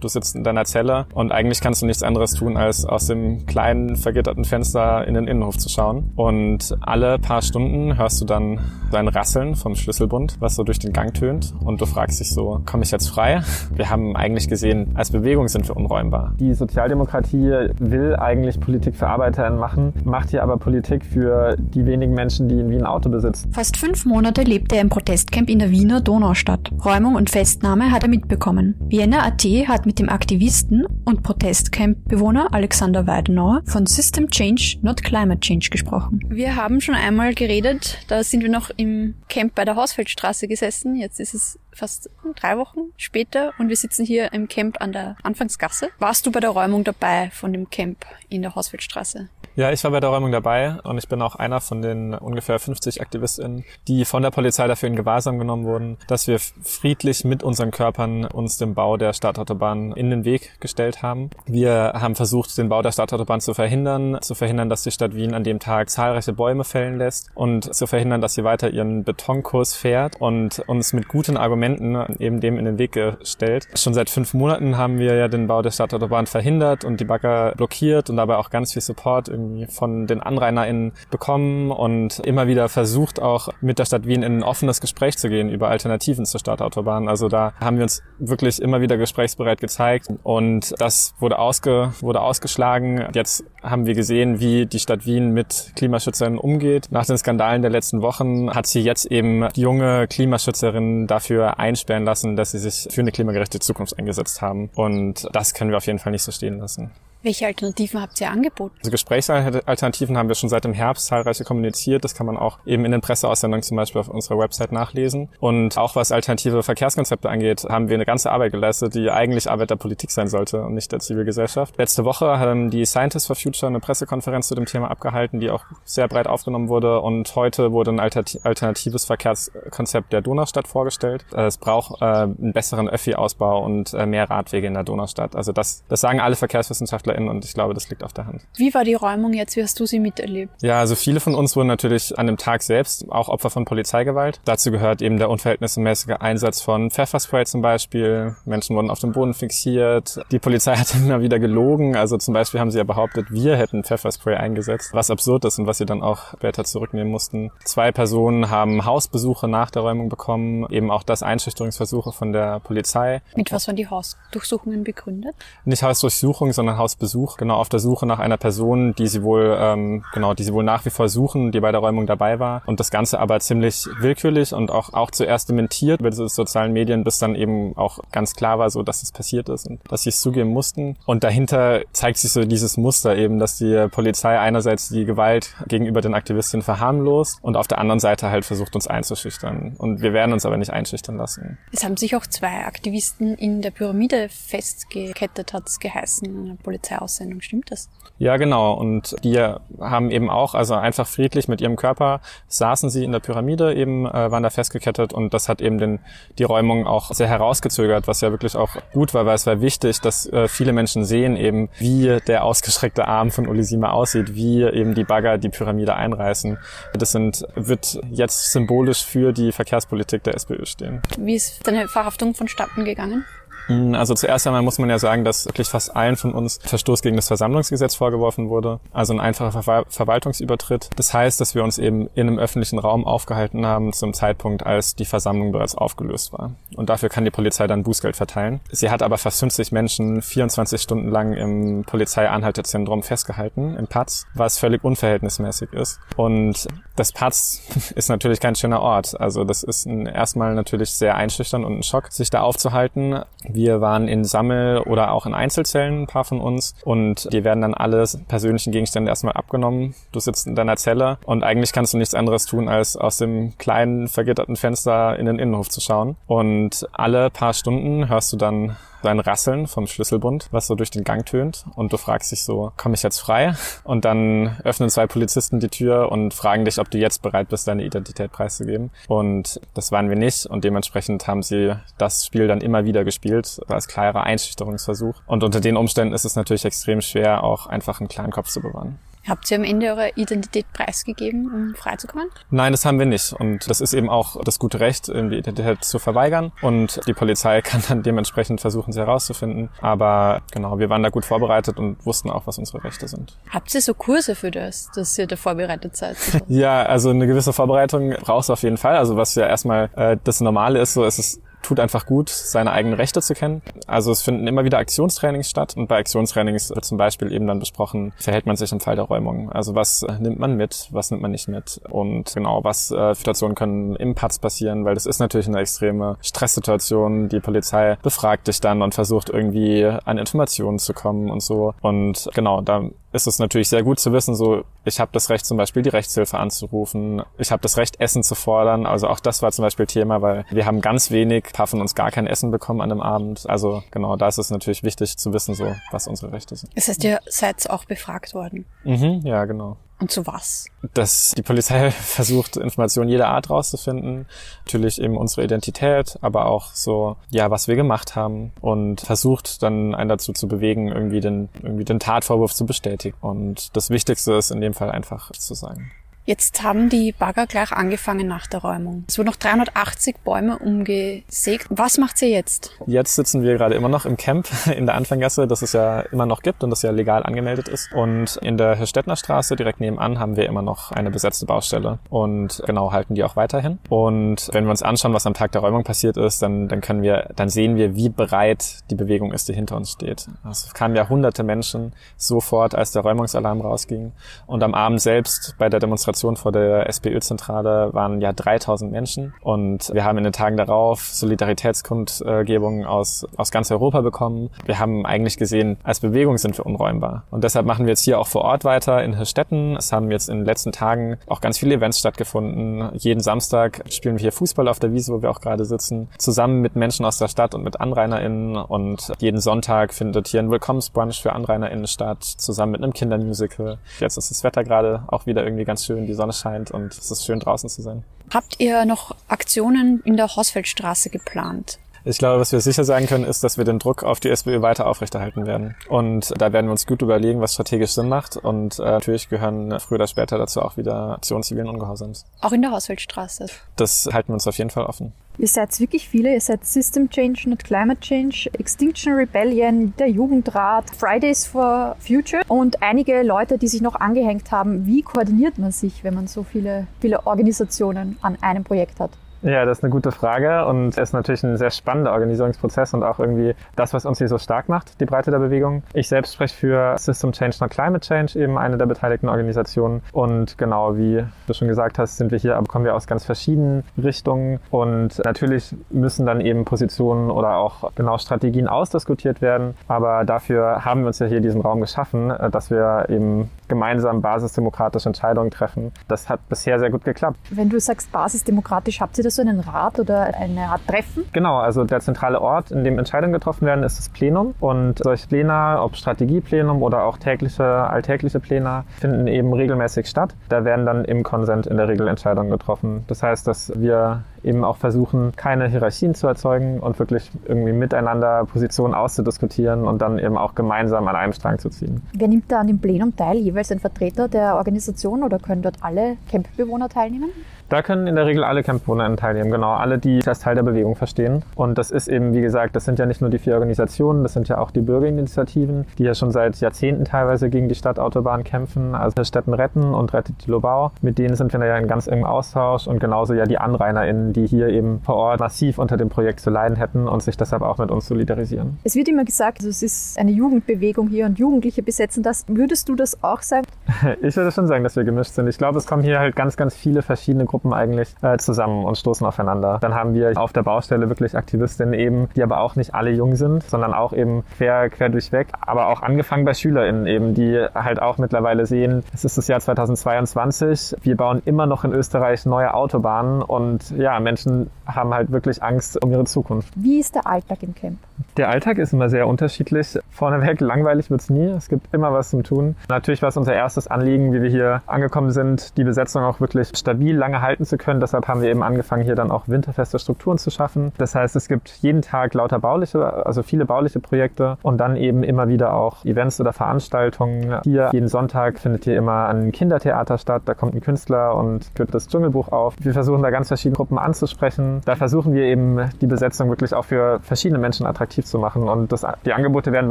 Du sitzt in deiner Zelle und eigentlich kannst du nichts anderes tun, als aus dem kleinen vergitterten Fenster in den Innenhof zu schauen. Und alle paar Stunden hörst du dann ein Rasseln vom Schlüsselbund, was so durch den Gang tönt. Und du fragst dich so, komme ich jetzt frei? Wir haben eigentlich gesehen, als Bewegung sind wir unräumbar. Die Sozialdemokratie will eigentlich Politik für ArbeiterInnen machen, macht hier aber Politik für die wenigen Menschen, die in Wien ein Auto besitzen. Fast fünf Monate lebte er im Protestcamp in der Wiener Donaustadt. Räumung und Festnahme hat er mitbekommen. Vienna AT hat mit dem Aktivisten und Protestcamp-Bewohner Alexander Weidenauer von System Change, not Climate Change gesprochen. Wir haben schon einmal geredet, da sind wir noch im Camp bei der Hausfeldstraße gesessen. Jetzt ist es fast drei Wochen später und wir sitzen hier im Camp an der Anfangsgasse. Warst du bei der Räumung dabei von dem Camp in der Hausfeldstraße? Ja, ich war bei der Räumung dabei und ich bin auch einer von den ungefähr 50 AktivistInnen, die von der Polizei dafür in Gewahrsam genommen wurden, dass wir friedlich mit unseren Körpern uns dem Bau der Stadtautobahn in den Weg gestellt haben. Wir haben versucht, den Bau der Stadtautobahn zu verhindern, zu verhindern, dass die Stadt Wien an dem Tag zahlreiche Bäume fällen lässt und zu verhindern, dass sie weiter ihren Betonkurs fährt und uns mit guten Argumenten eben dem in den Weg gestellt. Schon seit fünf Monaten haben wir ja den Bau der Stadtautobahn verhindert und die Bagger blockiert und dabei auch ganz viel Support irgendwie von den AnrainerInnen bekommen und immer wieder versucht auch mit der Stadt Wien in ein offenes Gespräch zu gehen über Alternativen zur Stadtautobahn. Also da haben wir uns wirklich immer wieder gesprächsbereit gezeigt und das wurde, ausge, wurde ausgeschlagen. Jetzt haben wir gesehen, wie die Stadt Wien mit Klimaschützerinnen umgeht. Nach den Skandalen der letzten Wochen hat sie jetzt eben junge Klimaschützerinnen dafür einsperren lassen, dass sie sich für eine klimagerechte Zukunft eingesetzt haben. Und das können wir auf jeden Fall nicht so stehen lassen. Welche Alternativen habt ihr angeboten? Also Gesprächsalternativen haben wir schon seit dem Herbst zahlreiche kommuniziert. Das kann man auch eben in den Presseaussendungen zum Beispiel auf unserer Website nachlesen. Und auch was alternative Verkehrskonzepte angeht, haben wir eine ganze Arbeit geleistet, die eigentlich Arbeit der Politik sein sollte und nicht der Zivilgesellschaft. Letzte Woche haben die Scientists for Future eine Pressekonferenz zu dem Thema abgehalten, die auch sehr breit aufgenommen wurde. Und heute wurde ein alternatives Verkehrskonzept der Donaustadt vorgestellt. Es braucht äh, einen besseren Öffi-Ausbau und äh, mehr Radwege in der Donaustadt. Also das, das sagen alle Verkehrswissenschaftler SchülerInnen und ich glaube, das liegt auf der Hand. Wie war die Räumung jetzt? Wie hast du sie miterlebt? Ja, also viele von uns wurden natürlich an dem Tag selbst auch Opfer von Polizeigewalt. Dazu gehört eben der unverhältnismäßige Einsatz von Pfefferspray zum Beispiel. Menschen wurden auf dem Boden fixiert. Die Polizei hat immer wieder gelogen. Also zum Beispiel haben sie ja behauptet, wir hätten Pfefferspray eingesetzt, was absurd ist und was sie dann auch später zurücknehmen mussten. Zwei Personen haben Hausbesuche nach der Räumung bekommen, eben auch das Einschüchterungsversuche von der Polizei. Mit was waren die Hausdurchsuchungen begründet? Nicht Hausdurchsuchung, sondern Haus Besuch, genau auf der Suche nach einer Person, die sie wohl, ähm, genau, die sie wohl nach wie vor suchen, die bei der Räumung dabei war. Und das Ganze aber ziemlich willkürlich und auch, auch zuerst dementiert über diese sozialen Medien, bis dann eben auch ganz klar war, so dass es passiert ist und dass sie es zugeben mussten. Und dahinter zeigt sich so dieses Muster eben, dass die Polizei einerseits die Gewalt gegenüber den Aktivistinnen verharmlost und auf der anderen Seite halt versucht, uns einzuschüchtern. Und wir werden uns aber nicht einschüchtern lassen. Es haben sich auch zwei Aktivisten in der Pyramide festgekettet, hat es geheißen, Polizei Polizeiaussendung. Stimmt das? Ja, genau. Und die haben eben auch, also einfach friedlich mit ihrem Körper saßen sie in der Pyramide, eben äh, waren da festgekettet und das hat eben den, die Räumung auch sehr herausgezögert, was ja wirklich auch gut war, weil es war wichtig, dass äh, viele Menschen sehen eben, wie der ausgestreckte Arm von Ulisima aussieht, wie eben die Bagger die Pyramide einreißen. Das sind, wird jetzt symbolisch für die Verkehrspolitik der SPÖ stehen. Wie ist deine Verhaftung vonstatten gegangen? Hm, also zuerst einmal muss man ja sagen, dass wirklich fast allen von uns Verstoß gegen das Versammlungsgesetz vorgeworfen wurde. Also ein einfacher Ver Verwaltungsübertritt. Das heißt, dass wir uns eben in einem öffentlichen Raum aufgehalten haben zum Zeitpunkt, als die Versammlung bereits aufgelöst war. Und dafür kann die Polizei dann Bußgeld verteilen. Sie hat aber fast 50 Menschen 24 Stunden lang im Polizeianhaltezentrum festgehalten, im Patz, was völlig unverhältnismäßig ist. Und das Patz ist natürlich kein schöner Ort. Also das ist ein, erstmal natürlich sehr einschüchtern und ein Schock, sich da aufzuhalten. Wir waren in Sammel- oder auch in Einzelzellen, ein paar von uns. Und dir werden dann alle persönlichen Gegenstände erstmal abgenommen. Du sitzt in deiner Zelle und eigentlich kannst du nichts anderes tun, als aus dem kleinen vergitterten Fenster in den Innenhof zu schauen. Und alle paar Stunden hörst du dann ein Rasseln vom Schlüsselbund, was so durch den Gang tönt. Und du fragst dich so, komme ich jetzt frei? Und dann öffnen zwei Polizisten die Tür und fragen dich, ob du jetzt bereit bist, deine Identität preiszugeben. Und das waren wir nicht. Und dementsprechend haben sie das Spiel dann immer wieder gespielt, als klarer Einschüchterungsversuch. Und unter den Umständen ist es natürlich extrem schwer, auch einfach einen klaren Kopf zu bewahren. Habt ihr am Ende eure Identität preisgegeben, um freizukommen? Nein, das haben wir nicht. Und das ist eben auch das gute Recht, die Identität zu verweigern. Und die Polizei kann dann dementsprechend versuchen, sie herauszufinden. Aber genau, wir waren da gut vorbereitet und wussten auch, was unsere Rechte sind. Habt ihr so Kurse für das, dass ihr da vorbereitet seid? ja, also eine gewisse Vorbereitung brauchst du auf jeden Fall. Also was ja erstmal äh, das Normale ist, so ist es tut einfach gut, seine eigenen Rechte zu kennen. Also es finden immer wieder Aktionstrainings statt und bei Aktionstrainings wird zum Beispiel eben dann besprochen, verhält man sich im Fall der Räumung. Also was äh, nimmt man mit, was nimmt man nicht mit und genau, was äh, Situationen können im Patz passieren, weil das ist natürlich eine extreme Stresssituation. Die Polizei befragt dich dann und versucht irgendwie an Informationen zu kommen und so. Und genau, da ist es natürlich sehr gut zu wissen, so ich habe das Recht zum Beispiel die Rechtshilfe anzurufen, ich habe das Recht Essen zu fordern. Also auch das war zum Beispiel Thema, weil wir haben ganz wenig, paar von uns gar kein Essen bekommen an dem Abend. Also genau, da ist es natürlich wichtig zu wissen, so was unsere Rechte sind. Das heißt, ihr seid auch befragt worden. Mhm, ja, genau. Und zu was? Dass die Polizei versucht, Informationen jeder Art rauszufinden. Natürlich eben unsere Identität, aber auch so, ja, was wir gemacht haben und versucht dann einen dazu zu bewegen, irgendwie den, irgendwie den Tatvorwurf zu bestätigen. Und das Wichtigste ist in dem Fall einfach zu sagen. Jetzt haben die Bagger gleich angefangen nach der Räumung. Es wurden noch 380 Bäume umgesägt. Was macht ihr jetzt? Jetzt sitzen wir gerade immer noch im Camp in der Anfanggasse, das es ja immer noch gibt und das ja legal angemeldet ist. Und in der Hirstettner Straße direkt nebenan haben wir immer noch eine besetzte Baustelle und genau halten die auch weiterhin. Und wenn wir uns anschauen, was am Tag der Räumung passiert ist, dann, dann können wir, dann sehen wir, wie bereit die Bewegung ist, die hinter uns steht. Also es kamen ja hunderte Menschen sofort, als der Räumungsalarm rausging. Und am Abend selbst bei der Demonstration Demonstration vor der SPÖ-Zentrale waren ja 3000 Menschen und wir haben in den Tagen darauf Solidaritätskundgebungen aus, aus ganz Europa bekommen. Wir haben eigentlich gesehen, als Bewegung sind wir unräumbar. Und deshalb machen wir jetzt hier auch vor Ort weiter in Hirstetten. Es haben jetzt in den letzten Tagen auch ganz viele Events stattgefunden. Jeden Samstag spielen wir hier Fußball auf der Wiese, wo wir auch gerade sitzen, zusammen mit Menschen aus der Stadt und mit AnrainerInnen. Und jeden Sonntag findet hier ein Willkommensbrunch für AnrainerInnen statt, zusammen mit einem Kindermusical. Jetzt ist das Wetter gerade auch wieder irgendwie ganz schön schön, die Sonne scheint und es ist schön draußen zu sein. Habt ihr noch Aktionen in der Hausfeldstraße geplant? Ich glaube, was wir sicher sagen können, ist, dass wir den Druck auf die SPÖ weiter aufrechterhalten werden. Und da werden wir uns gut überlegen, was strategisch Sinn macht. Und äh, natürlich gehören früher oder später dazu auch wieder Aktionen zivilen Ungehorsams. Auch in der Hausfeldstraße? Das halten wir uns auf jeden Fall offen. Ihr seid wirklich viele. Ihr seid System Change, not Climate Change, Extinction Rebellion, der Jugendrat, Fridays for Future und einige Leute, die sich noch angehängt haben. Wie koordiniert man sich, wenn man so viele, viele Organisationen an einem Projekt hat? Ja, das ist eine gute Frage und es ist natürlich ein sehr spannender Organisierungsprozess und auch irgendwie das, was uns hier so stark macht, die Breite der Bewegung. Ich selbst spreche für System Change, not Climate Change, eben eine der beteiligten Organisationen. Und genau wie du schon gesagt hast, sind wir hier, aber kommen wir aus ganz verschiedenen Richtungen und natürlich müssen dann eben Positionen oder auch genau Strategien ausdiskutiert werden. Aber dafür haben wir uns ja hier diesen Raum geschaffen, dass wir eben gemeinsam basisdemokratische Entscheidungen treffen. Das hat bisher sehr gut geklappt. Wenn du sagst basisdemokratisch, habt ihr da so einen Rat oder eine Art Treffen? Genau, also der zentrale Ort, in dem Entscheidungen getroffen werden, ist das Plenum. Und solche Pläne, ob Strategieplenum oder auch tägliche, alltägliche Pläne, finden eben regelmäßig statt. Da werden dann im Konsent in der Regel Entscheidungen getroffen. Das heißt, dass wir eben auch versuchen, keine Hierarchien zu erzeugen und wirklich irgendwie miteinander Positionen auszudiskutieren und dann eben auch gemeinsam an einem Strang zu ziehen. Wer nimmt da an dem Plenum teil? Jeweils ein Vertreter der Organisation oder können dort alle Campbewohner teilnehmen? Da können in der Regel alle CampbewohnerInnen teilnehmen, genau, alle, die das Teil der Bewegung verstehen. Und das ist eben, wie gesagt, das sind ja nicht nur die vier Organisationen, das sind ja auch die Bürgerinitiativen, die ja schon seit Jahrzehnten teilweise gegen die Stadtautobahn kämpfen, also Städten retten und Rettet die Lobau. Mit denen sind wir ja in ganz engem Austausch und genauso ja die AnrainerInnen, die hier eben vor Ort massiv unter dem Projekt zu leiden hätten und sich deshalb auch mit uns solidarisieren. Es wird immer gesagt, also es ist eine Jugendbewegung hier und Jugendliche besetzen das. Würdest du das auch sagen? Ich würde schon sagen, dass wir gemischt sind. Ich glaube, es kommen hier halt ganz, ganz viele verschiedene Gruppen Gruppen eigentlich äh, zusammen und stoßen aufeinander. Dann haben wir auf der Baustelle wirklich Aktivistinnen eben, die aber auch nicht alle jung sind, sondern auch eben quer, quer durchweg, aber auch angefangen bei SchülerInnen eben, die halt auch mittlerweile sehen, es ist das Jahr 2022, wir bauen immer noch in Österreich neue Autobahnen und ja, Menschen haben halt wirklich Angst um ihre Zukunft. Wie ist der Alltag im Camp? Der Alltag ist immer sehr unterschiedlich. Vorneweg, langweilig wird's nie. Es gibt immer was zum Tun. Natürlich war es unser erstes Anliegen, wie wir hier angekommen sind, die Besetzung auch wirklich stabil lange halten erhalten zu können. Deshalb haben wir eben angefangen, hier dann auch winterfeste Strukturen zu schaffen. Das heißt, es gibt jeden Tag lauter bauliche, also viele bauliche Projekte und dann eben immer wieder auch Events oder Veranstaltungen. Hier jeden Sonntag findet hier immer ein Kindertheater statt. Da kommt ein Künstler und führt das Dschungelbuch auf. Wir versuchen da ganz verschiedene Gruppen anzusprechen. Da versuchen wir eben die Besetzung wirklich auch für verschiedene Menschen attraktiv zu machen. Und das, die Angebote werden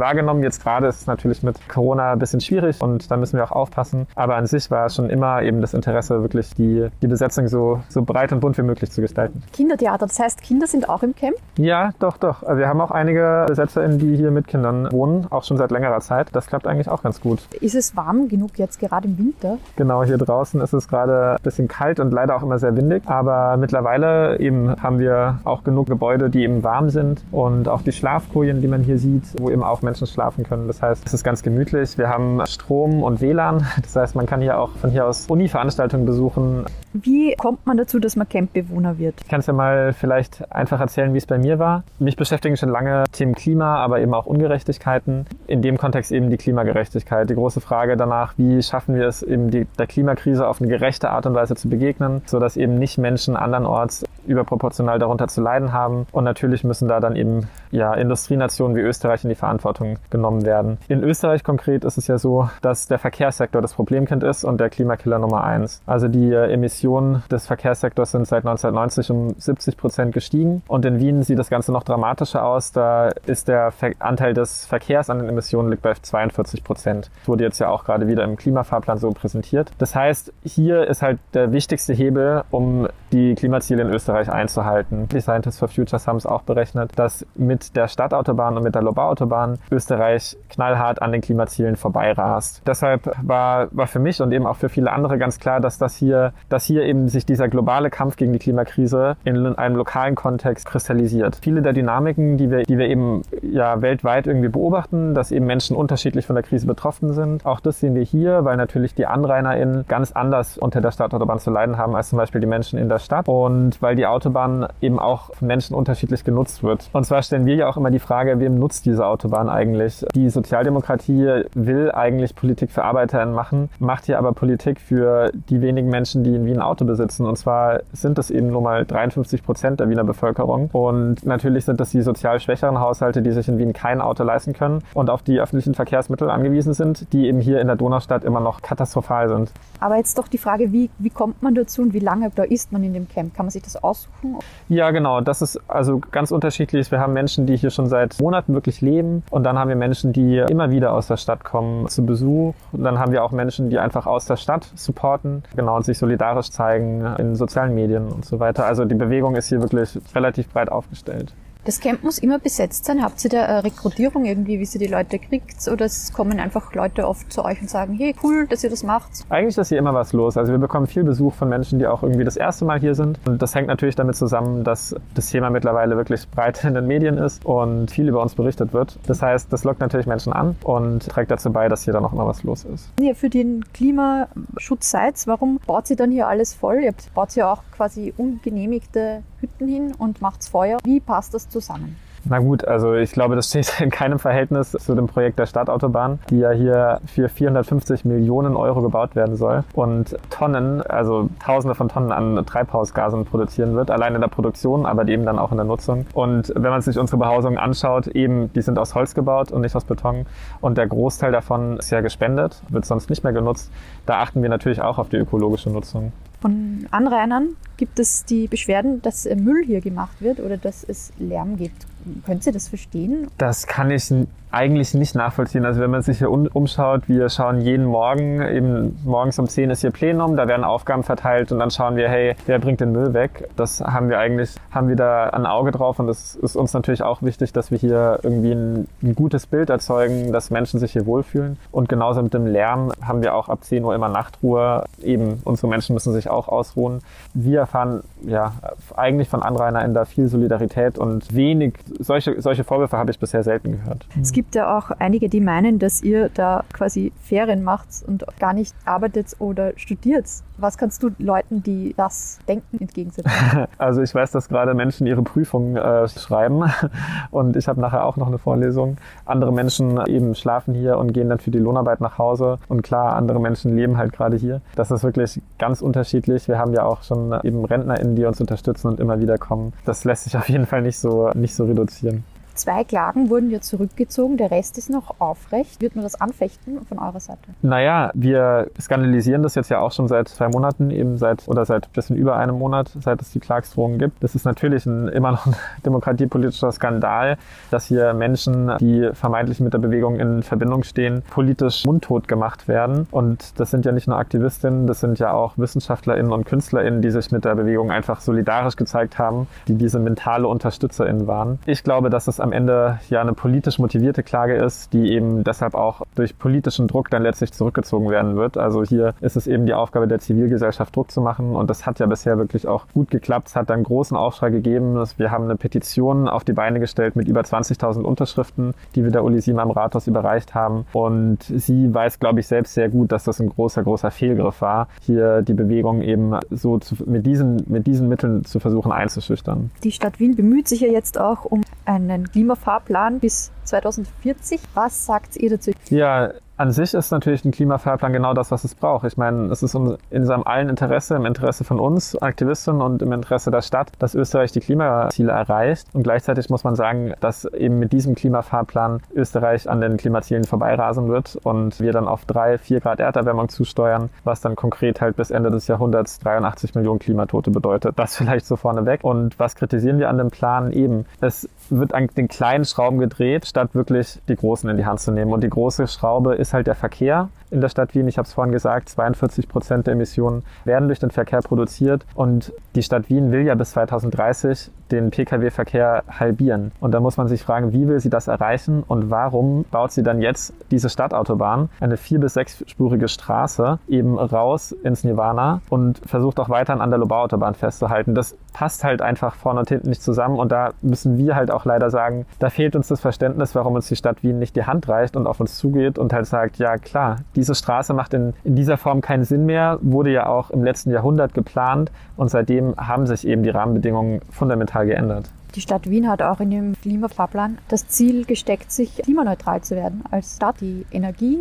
wahrgenommen. Jetzt gerade ist es natürlich mit Corona ein bisschen schwierig und da müssen wir auch aufpassen. Aber an sich war schon immer eben das Interesse, wirklich die, die Besetzung so, so breit und bunt wie möglich zu gestalten. Kindertheater, das heißt, Kinder sind auch im Camp? Ja, doch, doch. Wir haben auch einige BesetzerInnen, die hier mit Kindern wohnen, auch schon seit längerer Zeit. Das klappt eigentlich auch ganz gut. Ist es warm genug jetzt gerade im Winter? Genau, hier draußen ist es gerade ein bisschen kalt und leider auch immer sehr windig. Aber mittlerweile eben haben wir auch genug Gebäude, die eben warm sind und auch die Schlafkojen, die man hier sieht, wo eben auch Menschen schlafen können. Das heißt, es ist ganz gemütlich. Wir haben Strom und WLAN. Das heißt, man kann hier auch von hier aus Uni-Veranstaltungen besuchen. Wie kommt man dazu, dass man Campbewohner wird? Ich kann es ja mal vielleicht einfach erzählen, wie es bei mir war. Mich beschäftigen schon lange Themen Klima, aber eben auch Ungerechtigkeiten. In dem Kontext eben die Klimagerechtigkeit. Die große Frage danach, wie schaffen wir es eben die, der Klimakrise auf eine gerechte Art und Weise zu begegnen, sodass eben nicht Menschen andernorts überproportional darunter zu leiden haben. Und natürlich müssen da dann eben ja, Industrienationen wie Österreich in die Verantwortung genommen werden. In Österreich konkret ist es ja so, dass der Verkehrssektor das Problemkind ist und der Klimakiller Nummer eins. Also die äh, Emissionen des Verkehrssektors sind seit 1990 um 70 Prozent gestiegen. Und in Wien sieht das Ganze noch dramatischer aus. Da ist der Ver Anteil des Verkehrs an den Emissionen liegt bei 42 Prozent. Wurde jetzt ja auch gerade wieder im Klimafahrplan so präsentiert. Das heißt, hier ist halt der wichtigste Hebel, um die Klimaziele in Österreich einzuhalten. Die Scientists for Futures haben es auch berechnet, dass mit der Stadtautobahn und mit der Lobau-Autobahn Österreich knallhart an den Klimazielen vorbeirast. Deshalb war, war für mich und eben auch für viele andere ganz klar, dass das hier, dass hier eben sich dieser globale Kampf gegen die Klimakrise in einem lokalen Kontext kristallisiert. Viele der Dynamiken, die wir, die wir eben ja weltweit irgendwie beobachten, dass eben Menschen unterschiedlich von der Krise betroffen sind. Auch das sehen wir hier, weil natürlich die AnrainerInnen ganz anders unter der Stadtautobahn zu leiden haben als zum Beispiel die Menschen in der Stadt und weil die Autobahn eben auch von Menschen unterschiedlich genutzt wird. Und zwar stellen wir ja auch immer die Frage, wem nutzt diese Autobahn eigentlich? Die Sozialdemokratie will eigentlich Politik für ArbeiterInnen machen, macht hier aber Politik für die wenigen Menschen, die in Wien ein Auto besitzen. Und zwar sind das eben nur mal 53 Prozent der Wiener Bevölkerung. Und natürlich sind das die sozial schwächeren Haushalte, die sich in Wien kein Auto leisten können und auf die öffentlichen Verkehrsmittel angewiesen sind, die eben hier in der Donaustadt immer noch katastrophal sind. Aber jetzt doch die Frage, wie, wie kommt man dazu und wie lange da ist man in dem Camp? Kann man sich das aussuchen? Ja, genau. Das ist also ganz unterschiedlich. Wir haben Menschen, die hier schon seit Monaten wirklich leben und dann haben wir Menschen, die immer wieder aus der Stadt kommen zu Besuch. Und dann haben wir auch Menschen, die einfach aus der Stadt supporten, genau, und sich solidarisch zeigen in sozialen Medien und so weiter. Also die Bewegung ist hier wirklich relativ breit aufgestellt. Das Camp muss immer besetzt sein. Habt ihr da eine Rekrutierung irgendwie, wie ihr die Leute kriegt? Oder es kommen einfach Leute oft zu euch und sagen, hey, cool, dass ihr das macht? Eigentlich ist hier immer was los. Also wir bekommen viel Besuch von Menschen, die auch irgendwie das erste Mal hier sind. Und das hängt natürlich damit zusammen, dass das Thema mittlerweile wirklich breit in den Medien ist und viel über uns berichtet wird. Das heißt, das lockt natürlich Menschen an und trägt dazu bei, dass hier dann auch immer was los ist. Wenn ihr für den Klimaschutz seid, warum baut ihr dann hier alles voll? Ihr baut ja auch quasi ungenehmigte Hütten hin und macht's Feuer. Wie passt das zusammen? Na gut, also ich glaube, das steht in keinem Verhältnis zu dem Projekt der Stadtautobahn, die ja hier für 450 Millionen Euro gebaut werden soll und Tonnen, also Tausende von Tonnen an Treibhausgasen produzieren wird, allein in der Produktion, aber eben dann auch in der Nutzung. Und wenn man sich unsere Behausungen anschaut, eben, die sind aus Holz gebaut und nicht aus Beton und der Großteil davon ist ja gespendet, wird sonst nicht mehr genutzt. Da achten wir natürlich auch auf die ökologische Nutzung. Von Anrainern gibt es die Beschwerden, dass Müll hier gemacht wird oder dass es Lärm gibt. Könnt ihr das verstehen? Das kann ich eigentlich nicht nachvollziehen. Also wenn man sich hier umschaut, wir schauen jeden Morgen, eben morgens um 10 ist hier Plenum, da werden Aufgaben verteilt und dann schauen wir, hey, wer bringt den Müll weg? Das haben wir eigentlich, haben wir da ein Auge drauf und es ist uns natürlich auch wichtig, dass wir hier irgendwie ein, ein, gutes Bild erzeugen, dass Menschen sich hier wohlfühlen. Und genauso mit dem Lärm haben wir auch ab 10 Uhr immer Nachtruhe. Eben, unsere Menschen müssen sich auch ausruhen. Wir erfahren ja eigentlich von AnrainerInnen da viel Solidarität und wenig, solche, solche Vorwürfe habe ich bisher selten gehört. Es gibt ja auch einige, die meinen, dass ihr da quasi Ferien macht und gar nicht arbeitet oder studiert. Was kannst du Leuten, die das denken, entgegensetzen? Also ich weiß, dass gerade Menschen ihre Prüfungen äh, schreiben und ich habe nachher auch noch eine Vorlesung. Andere Menschen eben schlafen hier und gehen dann für die Lohnarbeit nach Hause und klar, andere Menschen leben halt gerade hier. Das ist wirklich ganz unterschiedlich. Wir haben ja auch schon eben RentnerInnen, die uns unterstützen und immer wieder kommen. Das lässt sich auf jeden Fall nicht so, nicht so reduzieren. Zwei Klagen wurden ja zurückgezogen, der Rest ist noch aufrecht. Wird man das anfechten von eurer Seite? Naja, wir skandalisieren das jetzt ja auch schon seit zwei Monaten, eben seit oder seit ein bisschen über einem Monat, seit es die Klagsdrohungen gibt. Das ist natürlich ein, immer noch ein demokratiepolitischer Skandal, dass hier Menschen, die vermeintlich mit der Bewegung in Verbindung stehen, politisch mundtot gemacht werden. Und das sind ja nicht nur Aktivistinnen, das sind ja auch WissenschaftlerInnen und KünstlerInnen, die sich mit der Bewegung einfach solidarisch gezeigt haben, die diese mentale UnterstützerInnen waren. Ich glaube, dass es am am Ende ja eine politisch motivierte Klage ist, die eben deshalb auch durch politischen Druck dann letztlich zurückgezogen werden wird. Also hier ist es eben die Aufgabe der Zivilgesellschaft, Druck zu machen. Und das hat ja bisher wirklich auch gut geklappt. Es hat dann großen Aufschrei gegeben. Wir haben eine Petition auf die Beine gestellt mit über 20.000 Unterschriften, die wir der Ulisima im Rathaus überreicht haben. Und sie weiß, glaube ich, selbst sehr gut, dass das ein großer, großer Fehlgriff war, hier die Bewegung eben so zu, mit, diesen, mit diesen Mitteln zu versuchen einzuschüchtern. Die Stadt Wien bemüht sich ja jetzt auch um einen Klimafahrplan bis 2040. Was sagt ihr dazu? Ja, an sich ist natürlich ein Klimafahrplan genau das, was es braucht. Ich meine, es ist in unserem allen Interesse, im Interesse von uns Aktivisten und im Interesse der Stadt, dass Österreich die Klimaziele erreicht. Und gleichzeitig muss man sagen, dass eben mit diesem Klimafahrplan Österreich an den Klimazielen vorbeirasen wird und wir dann auf drei, vier Grad Erderwärmung zusteuern, was dann konkret halt bis Ende des Jahrhunderts 83 Millionen Klimatote bedeutet. Das vielleicht so vorneweg. Und was kritisieren wir an dem Plan? Eben, es wird an den kleinen Schrauben gedreht, statt wirklich die großen in die Hand zu nehmen. Und die große Schraube ist halt der Verkehr in der Stadt Wien. Ich habe es vorhin gesagt, 42 Prozent der Emissionen werden durch den Verkehr produziert. Und die Stadt Wien will ja bis 2030 den Pkw-Verkehr halbieren. Und da muss man sich fragen, wie will sie das erreichen und warum baut sie dann jetzt diese Stadtautobahn, eine vier- bis sechsspurige Straße, eben raus ins Nirvana und versucht auch weiter an der Lobau-Autobahn festzuhalten. Das passt halt einfach vorne und hinten nicht zusammen und da müssen wir halt auch leider sagen, da fehlt uns das Verständnis, warum uns die Stadt Wien nicht die Hand reicht und auf uns zugeht und halt sagt, ja klar, diese Straße macht in, in dieser Form keinen Sinn mehr, wurde ja auch im letzten Jahrhundert geplant und seitdem haben sich eben die Rahmenbedingungen fundamental geändert. Die Stadt Wien hat auch in ihrem Klimafahrplan das Ziel gesteckt, sich klimaneutral zu werden als Stadt. Die Energie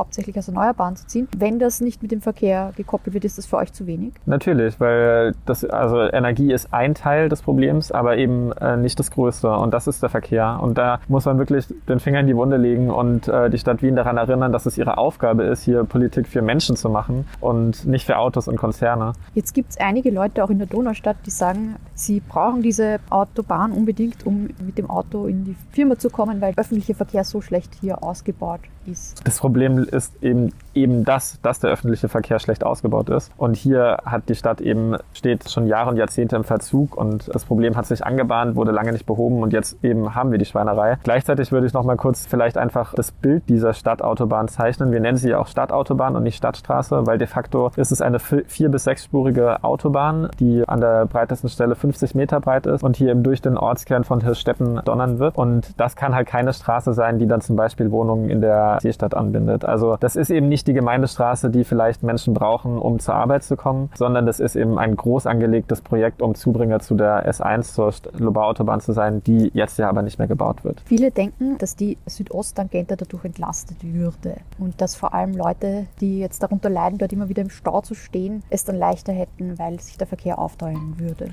hauptsächlich aus Erneuerbaren zu ziehen. Wenn das nicht mit dem Verkehr gekoppelt wird, ist das für euch zu wenig? Natürlich, weil das, also Energie ist ein Teil des Problems, aber eben äh, nicht das Größte. Und das ist der Verkehr. Und da muss man wirklich den Finger in die Wunde legen und äh, die Stadt Wien daran erinnern, dass es ihre Aufgabe ist, hier Politik für Menschen zu machen und nicht für Autos und Konzerne. Jetzt gibt es einige Leute auch in der Donaustadt, die sagen, sie brauchen diese Autobahn unbedingt, um mit dem Auto in die Firma zu kommen, weil der öffentliche Verkehr so schlecht hier ausgebaut ist. Das Problem ist eben eben das, dass der öffentliche Verkehr schlecht ausgebaut ist. Und hier hat die Stadt eben, steht schon Jahre und Jahrzehnte im Verzug und das Problem hat sich angebahnt, wurde lange nicht behoben und jetzt eben haben wir die Schweinerei. Gleichzeitig würde ich noch mal kurz vielleicht einfach das Bild dieser Stadtautobahn zeichnen. Wir nennen sie auch Stadtautobahn und nicht Stadtstraße, weil de facto ist es eine vier- bis sechsspurige Autobahn, die an der breitesten Stelle 50 Meter breit ist und hier eben durch den Ortskern von Hirschstetten donnern wird. Und das kann halt keine Straße sein, die dann zum Beispiel Wohnungen in der Seestadt anbindet. Also das ist eben nicht die Gemeindestraße, die vielleicht Menschen brauchen, um zur Arbeit zu kommen, sondern das ist eben ein groß angelegtes Projekt, um Zubringer zu der S1 zur Lobau-Autobahn zu sein, die jetzt ja aber nicht mehr gebaut wird. Viele denken, dass die Südosttangente dadurch entlastet würde und dass vor allem Leute, die jetzt darunter leiden, dort immer wieder im Stau zu stehen, es dann leichter hätten, weil sich der Verkehr aufteilen würde.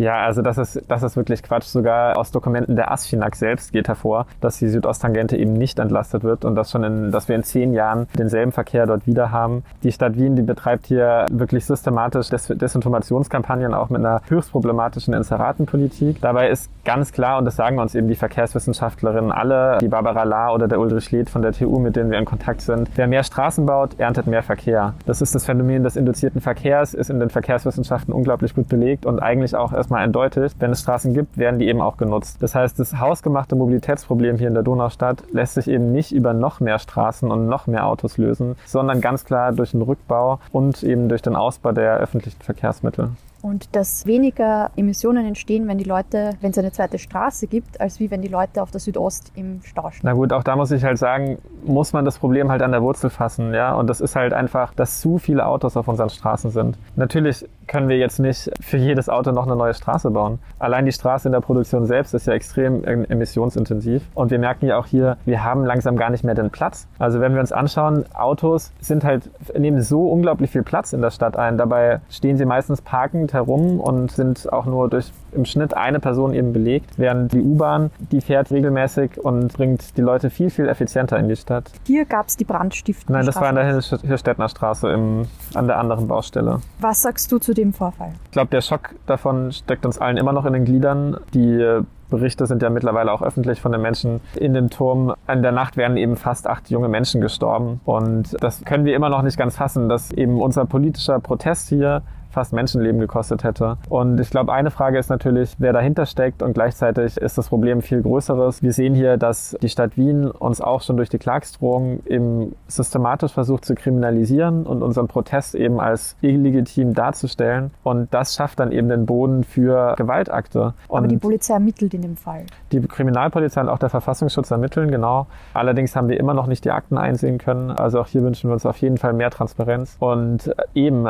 Ja, also das ist, das ist wirklich Quatsch. Sogar aus Dokumenten der ASFINAG selbst geht hervor, dass die Südosttangente eben nicht entlastet wird und dass schon in, dass wir in zehn Jahren denselben Verkehr dort wieder haben. Die Stadt Wien, die betreibt hier wirklich systematisch Des Desinformationskampagnen auch mit einer höchst problematischen Inseratenpolitik. Dabei ist ganz klar, und das sagen uns eben die Verkehrswissenschaftlerinnen alle, die Barbara Lahr oder der Ulrich Leth von der TU, mit denen wir in Kontakt sind, wer mehr Straßen baut, erntet mehr Verkehr. Das ist das Phänomen des induzierten Verkehrs, ist in den Verkehrswissenschaften unglaublich gut belegt und eigentlich auch erst erstmal eindeutig, wenn es Straßen gibt, werden die eben auch genutzt. Das heißt, das hausgemachte Mobilitätsproblem hier in der Donaustadt lässt sich eben nicht über noch mehr Straßen und noch mehr Autos lösen, sondern ganz klar durch den Rückbau und eben durch den Ausbau der öffentlichen Verkehrsmittel. und dass weniger Emissionen entstehen, wenn die Leute, wenn es eine zweite Straße gibt, als wie wenn die Leute auf der Südost im Stau stehen. Na gut, auch da muss ich halt sagen, muss man das Problem halt an der Wurzel fassen, ja. Und das ist halt einfach, dass zu viele Autos auf unseren Straßen sind. Natürlich können wir jetzt nicht für jedes Auto noch eine neue Straße bauen. Allein die Straße in der Produktion selbst ist ja extrem emissionsintensiv. Und wir merken ja auch hier, wir haben langsam gar nicht mehr den Platz. Also wenn wir uns anschauen, Autos sind halt, nehmen so unglaublich viel Platz in der Stadt ein. Dabei stehen sie meistens parkend herum und sind auch nur durch im Schnitt eine Person eben belegt, während die U-Bahn, die fährt regelmäßig und bringt die Leute viel, viel effizienter in die Stadt. Hier gab es die Brandstiftung. Nein, das war in der Hirstettner Straße im, an der anderen Baustelle. Was sagst du zu dem Vorfall? Ich glaube, der Schock davon steckt uns allen immer noch in den Gliedern. Die Berichte sind ja mittlerweile auch öffentlich von den Menschen in dem Turm. In der Nacht wären eben fast acht junge Menschen gestorben. Und das können wir immer noch nicht ganz fassen, dass eben unser politischer Protest hier fast Menschenleben gekostet hätte. Und ich glaube, eine Frage ist natürlich, wer dahinter steckt und gleichzeitig ist das Problem viel größeres. Wir sehen hier, dass die Stadt Wien uns auch schon durch die Klagsdrohung eben systematisch versucht zu kriminalisieren und unseren Protest eben als illegitim darzustellen. Und das schafft dann eben den Boden für Gewaltakte. Und Aber die Polizei ermittelt in dem Fall. Die Kriminalpolizei und auch der Verfassungsschutz ermitteln, genau. Allerdings haben wir immer noch nicht die Akten einsehen können. Also auch hier wünschen wir uns auf jeden Fall mehr Transparenz. Und eben,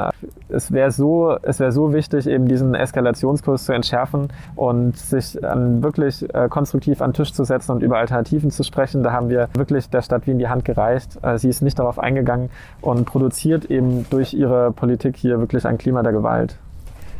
es wäre so es wäre so wichtig, eben diesen Eskalationskurs zu entschärfen und sich an, wirklich äh, konstruktiv an den Tisch zu setzen und über Alternativen zu sprechen. Da haben wir wirklich der Stadt Wien die Hand gereicht. Äh, sie ist nicht darauf eingegangen und produziert eben durch ihre Politik hier wirklich ein Klima der Gewalt.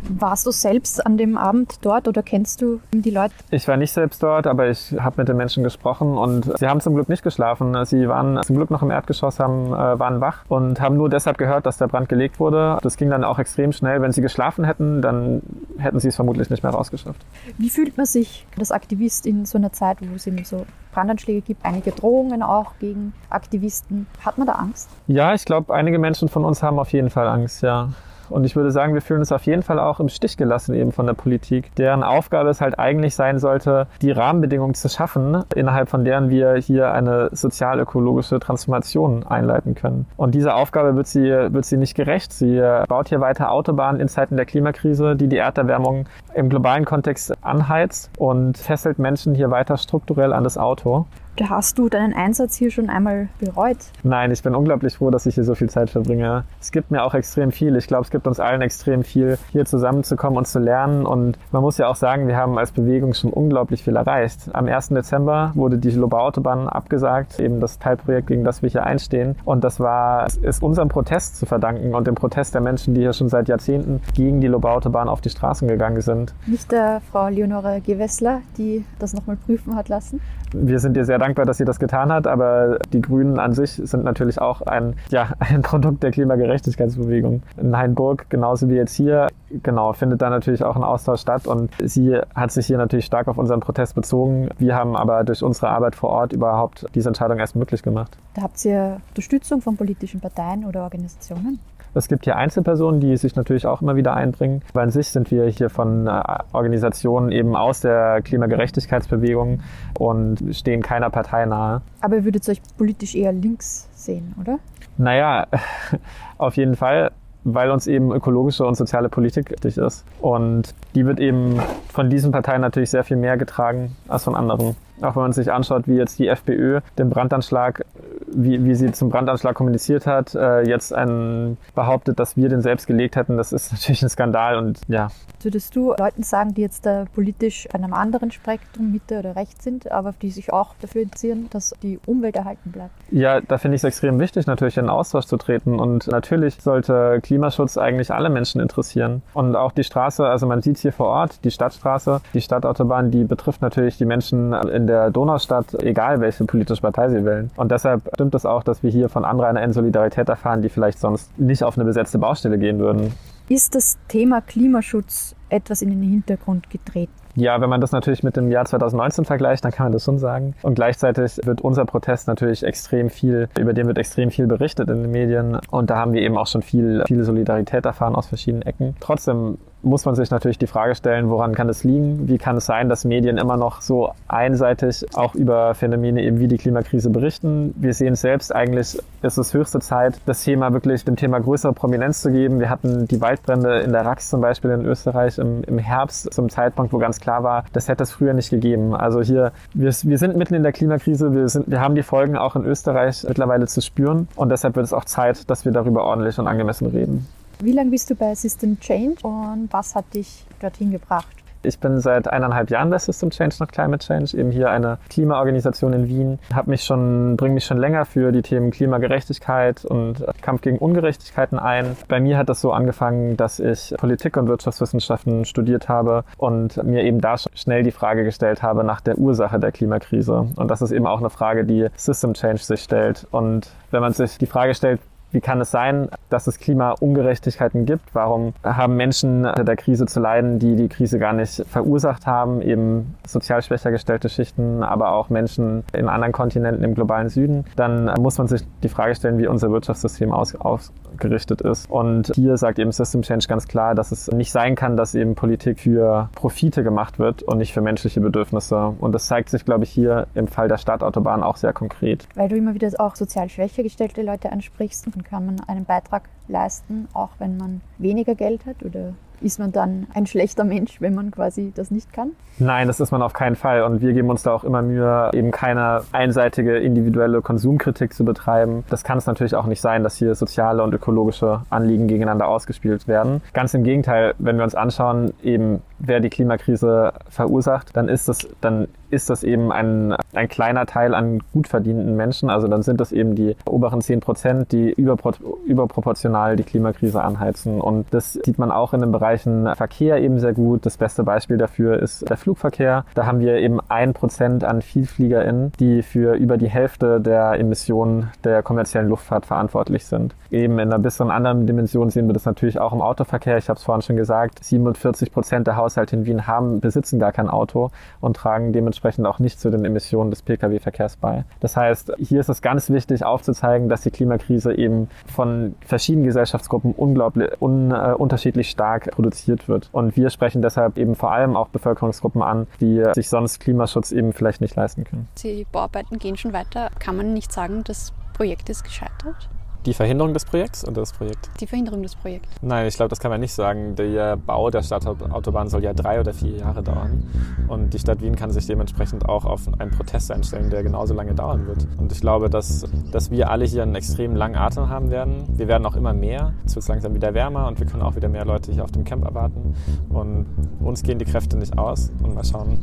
Warst du selbst an dem Abend dort oder kennst du die Leute? Ich war nicht selbst dort, aber ich habe mit den Menschen gesprochen und sie haben zum Glück nicht geschlafen. Sie waren zum Glück noch im Erdgeschoss, haben, äh, waren wach und haben nur deshalb gehört, dass der Brand gelegt wurde. Das ging dann auch extrem schnell. Wenn sie geschlafen hätten, dann hätten sie es vermutlich nicht mehr rausgeschafft. Wie fühlt man sich als Aktivist in so einer Zeit, wo es eben so Brandanschläge gibt, einige Drohungen auch gegen Aktivisten? Hat man da Angst? Ja, ich glaube, einige Menschen von uns haben auf jeden Fall Angst, ja. Und ich würde sagen, wir fühlen uns auf jeden Fall auch im Stich gelassen eben von der Politik, deren Aufgabe es halt eigentlich sein sollte, die Rahmenbedingungen zu schaffen, innerhalb von deren wir hier eine sozial-ökologische Transformation einleiten können. Und dieser Aufgabe wird sie, wird sie nicht gerecht. Sie baut hier weiter Autobahnen in Zeiten der Klimakrise, die die Erderwärmung im globalen Kontext anheizt und fesselt Menschen hier weiter strukturell an das Auto. Hast du deinen Einsatz hier schon einmal bereut? Nein, ich bin unglaublich froh, dass ich hier so viel Zeit verbringe. Es gibt mir auch extrem viel. Ich glaube, es gibt uns allen extrem viel, hier zusammenzukommen und zu lernen. Und man muss ja auch sagen, wir haben als Bewegung schon unglaublich viel erreicht. Am 1. Dezember wurde die Lobautobahn abgesagt, eben das Teilprojekt, gegen das wir hier einstehen. Und das war, ist unserem Protest zu verdanken und dem Protest der Menschen, die hier schon seit Jahrzehnten gegen die Lobautobahn auf die Straßen gegangen sind. Nicht der Frau Leonore Gewessler, die das nochmal prüfen hat lassen? Wir sind ihr sehr dankbar, dass sie das getan hat, aber die Grünen an sich sind natürlich auch ein, ja, ein Produkt der Klimagerechtigkeitsbewegung. In Hainburg, genauso wie jetzt hier, genau, findet da natürlich auch ein Austausch statt und sie hat sich hier natürlich stark auf unseren Protest bezogen. Wir haben aber durch unsere Arbeit vor Ort überhaupt diese Entscheidung erst möglich gemacht. Da habt ihr Unterstützung von politischen Parteien oder Organisationen? Es gibt hier Einzelpersonen, die sich natürlich auch immer wieder einbringen. Weil an sich sind wir hier von äh, Organisationen eben aus der Klimagerechtigkeitsbewegung und stehen keiner Partei nahe. Aber ihr würdet euch politisch eher links sehen, oder? Naja, auf jeden Fall weil uns eben ökologische und soziale Politik wichtig ist. Und die wird eben von diesen Parteien natürlich sehr viel mehr getragen als von anderen. Auch wenn man sich anschaut, wie jetzt die FPÖ den Brandanschlag wie, wie sie zum Brandanschlag kommuniziert hat, äh, jetzt ein, behauptet, dass wir den selbst gelegt hätten, das ist natürlich ein Skandal und ja. Würdest du Leuten sagen, die jetzt da politisch an einem anderen Spektrum, Mitte oder Rechts sind, aber die sich auch dafür interessieren, dass die Umwelt erhalten bleibt? Ja, da finde ich es extrem wichtig, natürlich in Austausch zu treten und natürlich sollte Klimaschutz eigentlich alle Menschen interessieren. Und auch die Straße, also man sieht hier vor Ort, die Stadtstraße, die Stadtautobahn, die betrifft natürlich die Menschen in der Donaustadt, egal welche politische Partei sie wählen. Und deshalb stimmt es auch, dass wir hier von AnrainerInnen Solidarität erfahren, die vielleicht sonst nicht auf eine besetzte Baustelle gehen würden. Ist das Thema Klimaschutz etwas in den Hintergrund getreten? Ja, wenn man das natürlich mit dem Jahr 2019 vergleicht, dann kann man das schon sagen. Und gleichzeitig wird unser Protest natürlich extrem viel, über den wird extrem viel berichtet in den Medien. Und da haben wir eben auch schon viel, viel Solidarität erfahren aus verschiedenen Ecken. Trotzdem muss man sich natürlich die Frage stellen, woran kann es liegen? Wie kann es sein, dass Medien immer noch so einseitig auch über Phänomene eben wie die Klimakrise berichten? Wir sehen selbst eigentlich, ist es höchste Zeit, das Thema wirklich dem Thema größere Prominenz zu geben. Wir hatten die Waldbrände in der Rax zum Beispiel in Österreich im, im Herbst zum Zeitpunkt, wo ganz klar war, das hätte es früher nicht gegeben. Also hier, wir, wir sind mitten in der Klimakrise, wir, sind, wir haben die Folgen auch in Österreich mittlerweile zu spüren und deshalb wird es auch Zeit, dass wir darüber ordentlich und angemessen reden. Wie lange bist du bei System Change und was hat dich dorthin gebracht? Ich bin seit eineinhalb Jahren bei System Change nach Climate Change, eben hier eine Klimaorganisation in Wien. Hab mich schon, bringe mich schon länger für die Themen Klimagerechtigkeit und Kampf gegen Ungerechtigkeiten ein. Bei mir hat das so angefangen, dass ich Politik und Wirtschaftswissenschaften studiert habe und mir eben da schnell die Frage gestellt habe nach der Ursache der Klimakrise. Und das ist eben auch eine Frage, die System Change sich stellt. Und wenn man sich die Frage stellt, wie kann es sein, dass es Klimaungerechtigkeiten gibt? Warum haben Menschen unter der Krise zu leiden, die die Krise gar nicht verursacht haben? Eben sozial schwächer gestellte Schichten, aber auch Menschen in anderen Kontinenten im globalen Süden. Dann muss man sich die Frage stellen, wie unser Wirtschaftssystem aus, ausgerichtet ist. Und hier sagt eben System Change ganz klar, dass es nicht sein kann, dass eben Politik für Profite gemacht wird und nicht für menschliche Bedürfnisse. Und das zeigt sich, glaube ich, hier im Fall der Stadtautobahn auch sehr konkret. Weil du immer wieder auch sozial schwächer gestellte Leute ansprichst kann man einen Beitrag leisten, auch wenn man weniger Geld hat oder ist man dann ein schlechter Mensch, wenn man quasi das nicht kann? Nein, das ist man auf keinen Fall. Und wir geben uns da auch immer Mühe, eben keine einseitige individuelle Konsumkritik zu betreiben. Das kann es natürlich auch nicht sein, dass hier soziale und ökologische Anliegen gegeneinander ausgespielt werden. Ganz im Gegenteil, wenn wir uns anschauen, eben wer die Klimakrise verursacht, dann ist das, dann ist das eben ein, ein kleiner Teil an gut verdienenden Menschen. Also dann sind das eben die oberen zehn Prozent, die überpro überproportional die Klimakrise anheizen. Und das sieht man auch in den Bereichen Verkehr eben sehr gut. Das beste Beispiel dafür ist der Flugverkehr. Da haben wir eben ein Prozent an VielfliegerInnen, die für über die Hälfte der Emissionen der kommerziellen Luftfahrt verantwortlich sind. Eben in einer bisschen anderen Dimension sehen wir das natürlich auch im Autoverkehr. Ich habe es vorhin schon gesagt, 47 Prozent der Haushalte in Wien haben, besitzen gar kein Auto und tragen dementsprechend auch nicht zu den Emissionen des Pkw-Verkehrs bei. Das heißt, hier ist es ganz wichtig aufzuzeigen, dass die Klimakrise eben von verschiedenen Gesellschaftsgruppen unglaublich un, äh, unterschiedlich stark produziert wird. Und wir sprechen deshalb eben vor allem auch Bevölkerungsgruppen an, die sich sonst Klimaschutz eben vielleicht nicht leisten können. Die Bauarbeiten gehen schon weiter. Kann man nicht sagen, das Projekt ist gescheitert? Die Verhinderung des Projekts oder das Projekt? Die Verhinderung des Projekts. Nein, ich glaube, das kann man nicht sagen. Der Bau der Stadtautobahn soll ja drei oder vier Jahre dauern. Und die Stadt Wien kann sich dementsprechend auch auf einen Protest einstellen, der genauso lange dauern wird. Und ich glaube, dass, dass wir alle hier einen extrem langen Atem haben werden. Wir werden auch immer mehr. Es wird langsam wieder wärmer und wir können auch wieder mehr Leute hier auf dem Camp erwarten. Und uns gehen die Kräfte nicht aus. Und mal schauen,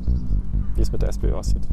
wie es mit der SPÖ aussieht.